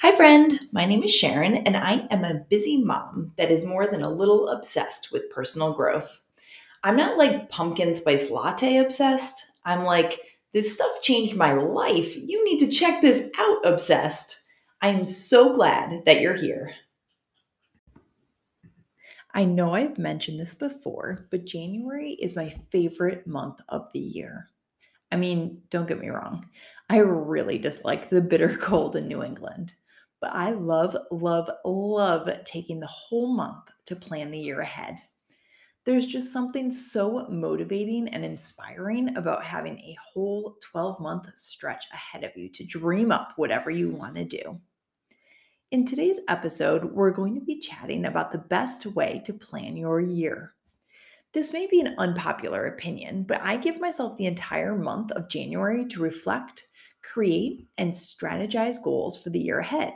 Hi, friend. My name is Sharon, and I am a busy mom that is more than a little obsessed with personal growth. I'm not like pumpkin spice latte obsessed. I'm like, this stuff changed my life. You need to check this out, obsessed. I am so glad that you're here. I know I've mentioned this before, but January is my favorite month of the year. I mean, don't get me wrong, I really dislike the bitter cold in New England. But I love, love, love taking the whole month to plan the year ahead. There's just something so motivating and inspiring about having a whole 12 month stretch ahead of you to dream up whatever you want to do. In today's episode, we're going to be chatting about the best way to plan your year. This may be an unpopular opinion, but I give myself the entire month of January to reflect, create, and strategize goals for the year ahead.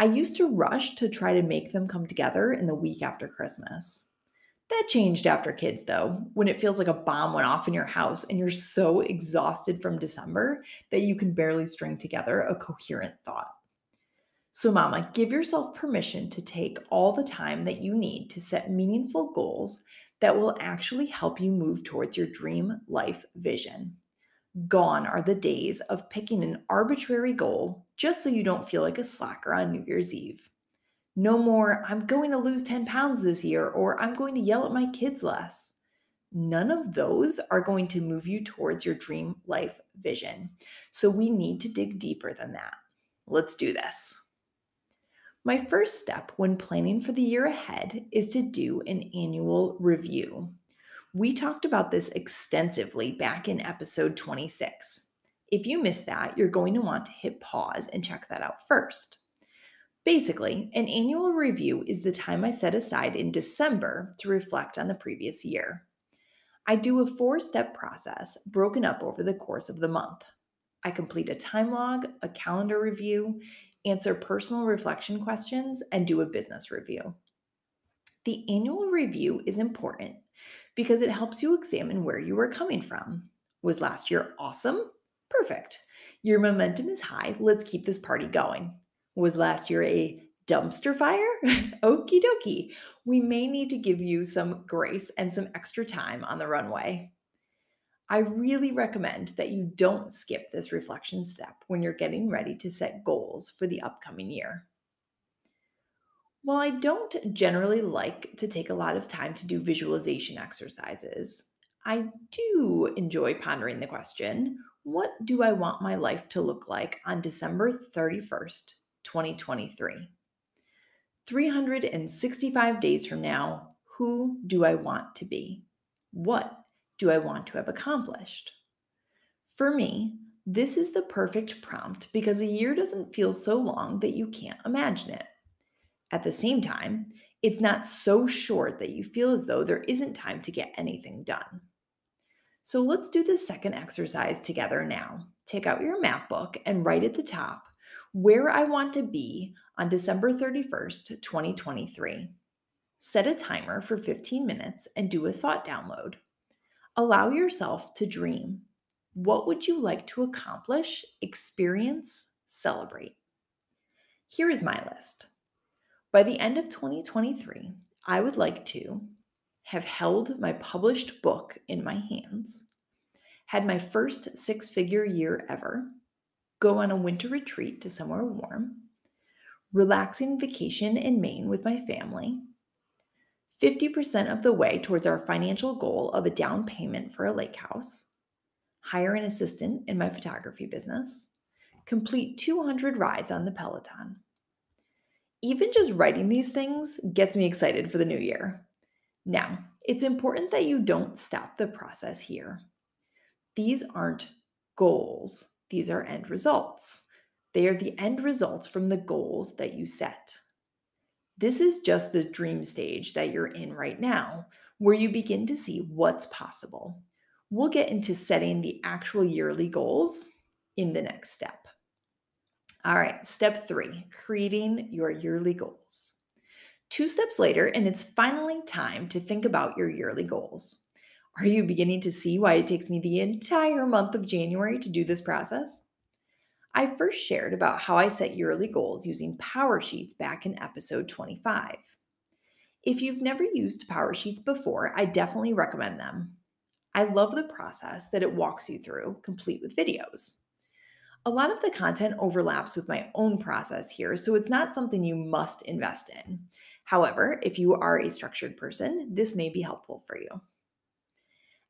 I used to rush to try to make them come together in the week after Christmas. That changed after kids, though, when it feels like a bomb went off in your house and you're so exhausted from December that you can barely string together a coherent thought. So, Mama, give yourself permission to take all the time that you need to set meaningful goals that will actually help you move towards your dream life vision. Gone are the days of picking an arbitrary goal just so you don't feel like a slacker on New Year's Eve. No more, I'm going to lose 10 pounds this year, or I'm going to yell at my kids less. None of those are going to move you towards your dream life vision. So we need to dig deeper than that. Let's do this. My first step when planning for the year ahead is to do an annual review. We talked about this extensively back in episode 26. If you miss that, you're going to want to hit pause and check that out first. Basically, an annual review is the time I set aside in December to reflect on the previous year. I do a four step process broken up over the course of the month. I complete a time log, a calendar review, answer personal reflection questions, and do a business review. The annual review is important because it helps you examine where you are coming from. Was last year awesome? Perfect. Your momentum is high. Let's keep this party going. Was last year a dumpster fire? Okie dokie. We may need to give you some grace and some extra time on the runway. I really recommend that you don't skip this reflection step when you're getting ready to set goals for the upcoming year. While I don't generally like to take a lot of time to do visualization exercises, I do enjoy pondering the question what do I want my life to look like on December 31st, 2023? 365 days from now, who do I want to be? What do I want to have accomplished? For me, this is the perfect prompt because a year doesn't feel so long that you can't imagine it. At the same time, it's not so short that you feel as though there isn't time to get anything done. So let's do the second exercise together now. Take out your map book and write at the top where I want to be on December 31st, 2023. Set a timer for 15 minutes and do a thought download. Allow yourself to dream. What would you like to accomplish, experience, celebrate? Here is my list. By the end of 2023, I would like to have held my published book in my hands, had my first six figure year ever, go on a winter retreat to somewhere warm, relaxing vacation in Maine with my family, 50% of the way towards our financial goal of a down payment for a lake house, hire an assistant in my photography business, complete 200 rides on the Peloton. Even just writing these things gets me excited for the new year. Now, it's important that you don't stop the process here. These aren't goals, these are end results. They are the end results from the goals that you set. This is just the dream stage that you're in right now, where you begin to see what's possible. We'll get into setting the actual yearly goals in the next step. All right, step three creating your yearly goals. Two steps later, and it's finally time to think about your yearly goals. Are you beginning to see why it takes me the entire month of January to do this process? I first shared about how I set yearly goals using Power Sheets back in episode 25. If you've never used Power Sheets before, I definitely recommend them. I love the process that it walks you through, complete with videos. A lot of the content overlaps with my own process here, so it's not something you must invest in. However, if you are a structured person, this may be helpful for you.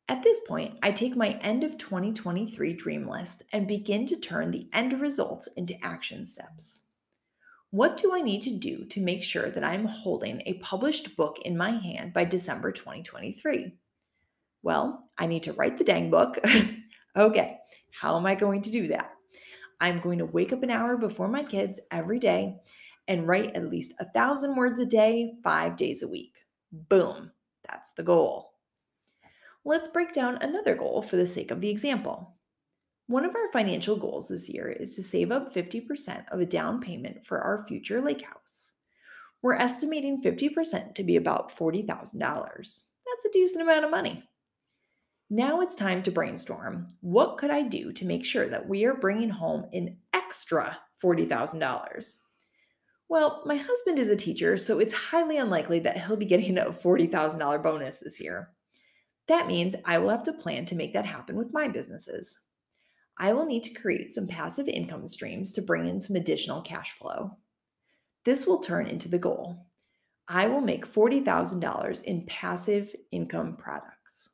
At this point, I take my end of 2023 dream list and begin to turn the end results into action steps. What do I need to do to make sure that I'm holding a published book in my hand by December 2023? Well, I need to write the dang book. okay, how am I going to do that? I'm going to wake up an hour before my kids every day and write at least a thousand words a day, five days a week. Boom, that's the goal. Let's break down another goal for the sake of the example. One of our financial goals this year is to save up 50% of a down payment for our future lake house. We're estimating 50% to be about $40,000. That's a decent amount of money. Now it's time to brainstorm. What could I do to make sure that we are bringing home an extra $40,000? Well, my husband is a teacher, so it's highly unlikely that he'll be getting a $40,000 bonus this year. That means I will have to plan to make that happen with my businesses. I will need to create some passive income streams to bring in some additional cash flow. This will turn into the goal. I will make $40,000 in passive income products.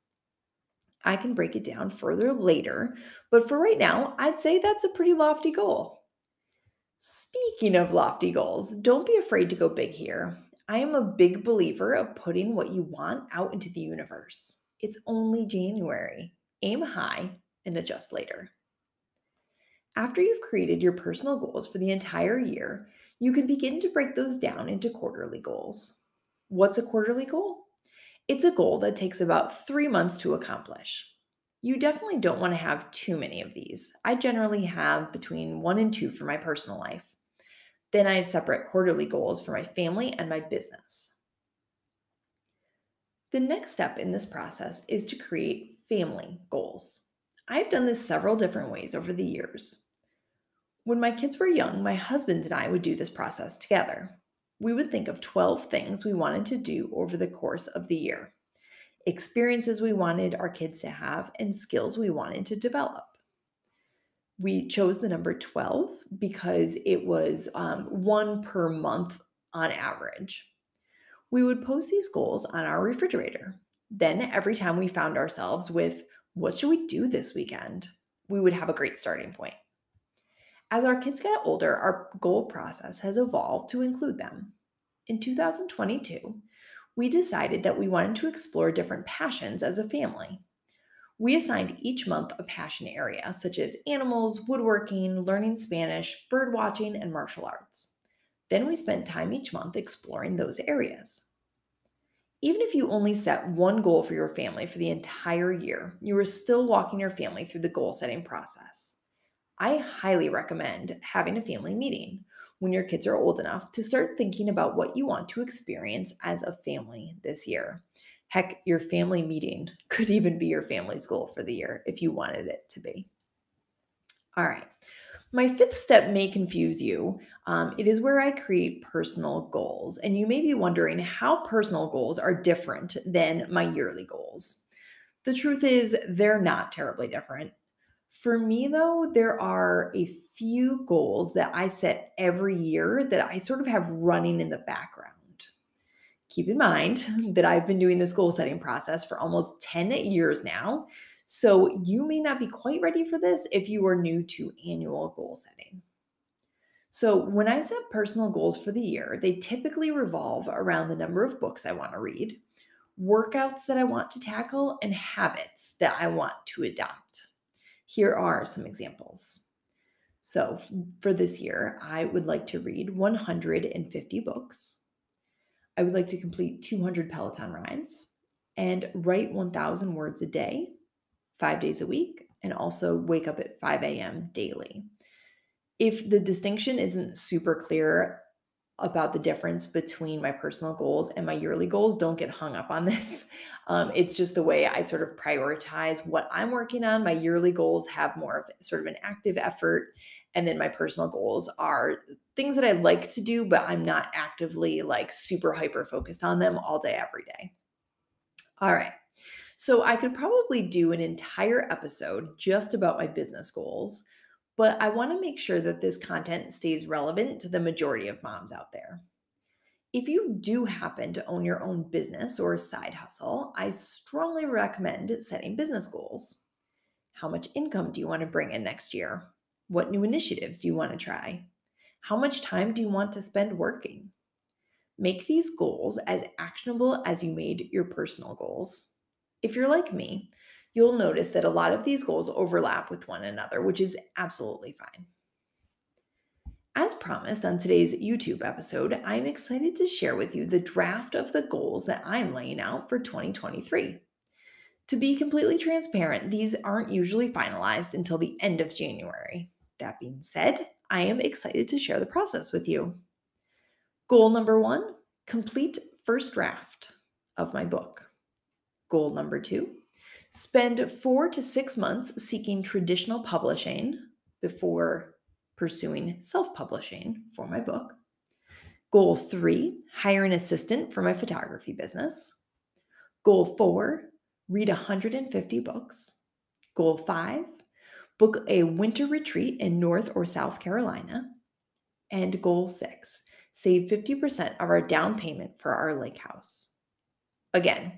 I can break it down further later, but for right now, I'd say that's a pretty lofty goal. Speaking of lofty goals, don't be afraid to go big here. I am a big believer of putting what you want out into the universe. It's only January. Aim high and adjust later. After you've created your personal goals for the entire year, you can begin to break those down into quarterly goals. What's a quarterly goal? It's a goal that takes about three months to accomplish. You definitely don't want to have too many of these. I generally have between one and two for my personal life. Then I have separate quarterly goals for my family and my business. The next step in this process is to create family goals. I've done this several different ways over the years. When my kids were young, my husband and I would do this process together we would think of 12 things we wanted to do over the course of the year, experiences we wanted our kids to have, and skills we wanted to develop. We chose the number 12 because it was um, one per month on average. We would post these goals on our refrigerator. Then, every time we found ourselves with, What should we do this weekend? we would have a great starting point. As our kids get older, our goal process has evolved to include them. In 2022, we decided that we wanted to explore different passions as a family. We assigned each month a passion area, such as animals, woodworking, learning Spanish, bird watching, and martial arts. Then we spent time each month exploring those areas. Even if you only set one goal for your family for the entire year, you are still walking your family through the goal setting process. I highly recommend having a family meeting when your kids are old enough to start thinking about what you want to experience as a family this year. Heck, your family meeting could even be your family's goal for the year if you wanted it to be. All right. My fifth step may confuse you. Um, it is where I create personal goals. And you may be wondering how personal goals are different than my yearly goals. The truth is, they're not terribly different. For me, though, there are a few goals that I set every year that I sort of have running in the background. Keep in mind that I've been doing this goal setting process for almost 10 years now. So you may not be quite ready for this if you are new to annual goal setting. So, when I set personal goals for the year, they typically revolve around the number of books I want to read, workouts that I want to tackle, and habits that I want to adopt. Here are some examples. So, for this year, I would like to read 150 books. I would like to complete 200 Peloton rides and write 1,000 words a day, five days a week, and also wake up at 5 a.m. daily. If the distinction isn't super clear, about the difference between my personal goals and my yearly goals. Don't get hung up on this. Um, it's just the way I sort of prioritize what I'm working on. My yearly goals have more of sort of an active effort, And then my personal goals are things that I like to do, but I'm not actively like super hyper focused on them all day, every day. All right. So I could probably do an entire episode just about my business goals, but I want to make sure that this content stays relevant to the majority of moms out there. If you do happen to own your own business or a side hustle, I strongly recommend setting business goals. How much income do you want to bring in next year? What new initiatives do you want to try? How much time do you want to spend working? Make these goals as actionable as you made your personal goals. If you're like me, you'll notice that a lot of these goals overlap with one another, which is absolutely fine. As promised on today's YouTube episode, I'm excited to share with you the draft of the goals that I'm laying out for 2023. To be completely transparent, these aren't usually finalized until the end of January. That being said, I am excited to share the process with you. Goal number one complete first draft of my book. Goal number two spend four to six months seeking traditional publishing before pursuing self publishing for my book. Goal three hire an assistant for my photography business. Goal four read 150 books. Goal five book a winter retreat in North or South Carolina. And goal six save 50% of our down payment for our lake house. Again,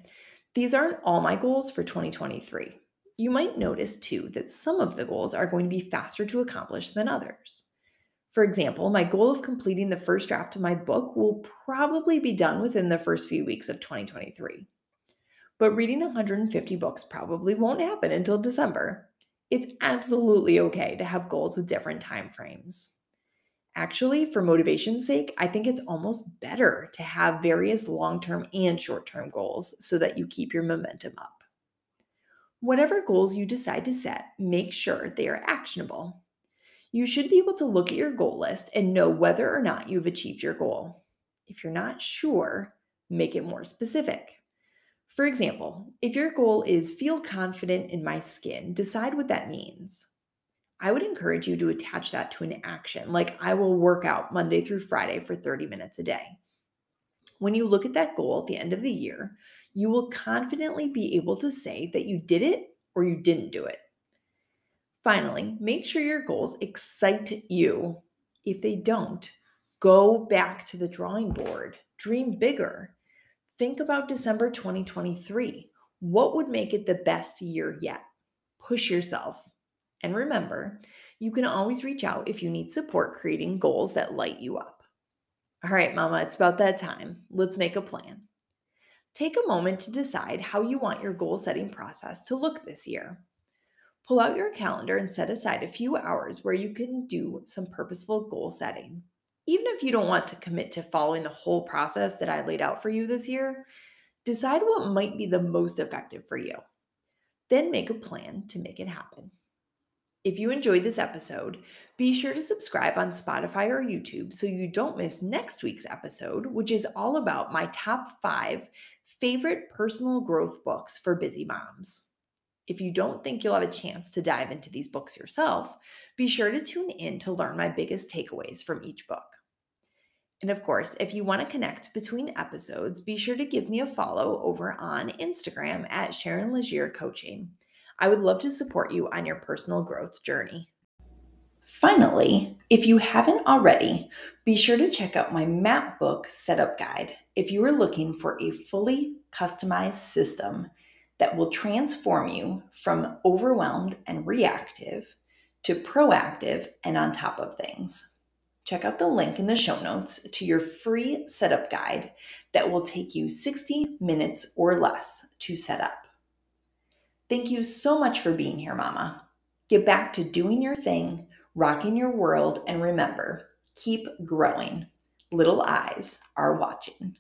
these aren't all my goals for 2023. You might notice too that some of the goals are going to be faster to accomplish than others. For example, my goal of completing the first draft of my book will probably be done within the first few weeks of 2023. But reading 150 books probably won't happen until December. It's absolutely okay to have goals with different time frames. Actually, for motivation's sake, I think it's almost better to have various long term and short term goals so that you keep your momentum up. Whatever goals you decide to set, make sure they are actionable. You should be able to look at your goal list and know whether or not you've achieved your goal. If you're not sure, make it more specific. For example, if your goal is feel confident in my skin, decide what that means. I would encourage you to attach that to an action, like I will work out Monday through Friday for 30 minutes a day. When you look at that goal at the end of the year, you will confidently be able to say that you did it or you didn't do it. Finally, make sure your goals excite you. If they don't, go back to the drawing board, dream bigger. Think about December 2023. What would make it the best year yet? Push yourself. And remember, you can always reach out if you need support creating goals that light you up. All right, Mama, it's about that time. Let's make a plan. Take a moment to decide how you want your goal setting process to look this year. Pull out your calendar and set aside a few hours where you can do some purposeful goal setting. Even if you don't want to commit to following the whole process that I laid out for you this year, decide what might be the most effective for you. Then make a plan to make it happen. If you enjoyed this episode, be sure to subscribe on Spotify or YouTube so you don't miss next week's episode, which is all about my top five favorite personal growth books for busy moms. If you don't think you'll have a chance to dive into these books yourself, be sure to tune in to learn my biggest takeaways from each book. And of course, if you want to connect between episodes, be sure to give me a follow over on Instagram at Sharon Leger Coaching. I would love to support you on your personal growth journey. Finally, if you haven't already, be sure to check out my map book setup guide if you are looking for a fully customized system that will transform you from overwhelmed and reactive to proactive and on top of things. Check out the link in the show notes to your free setup guide that will take you 60 minutes or less to set up. Thank you so much for being here, Mama. Get back to doing your thing, rocking your world, and remember keep growing. Little eyes are watching.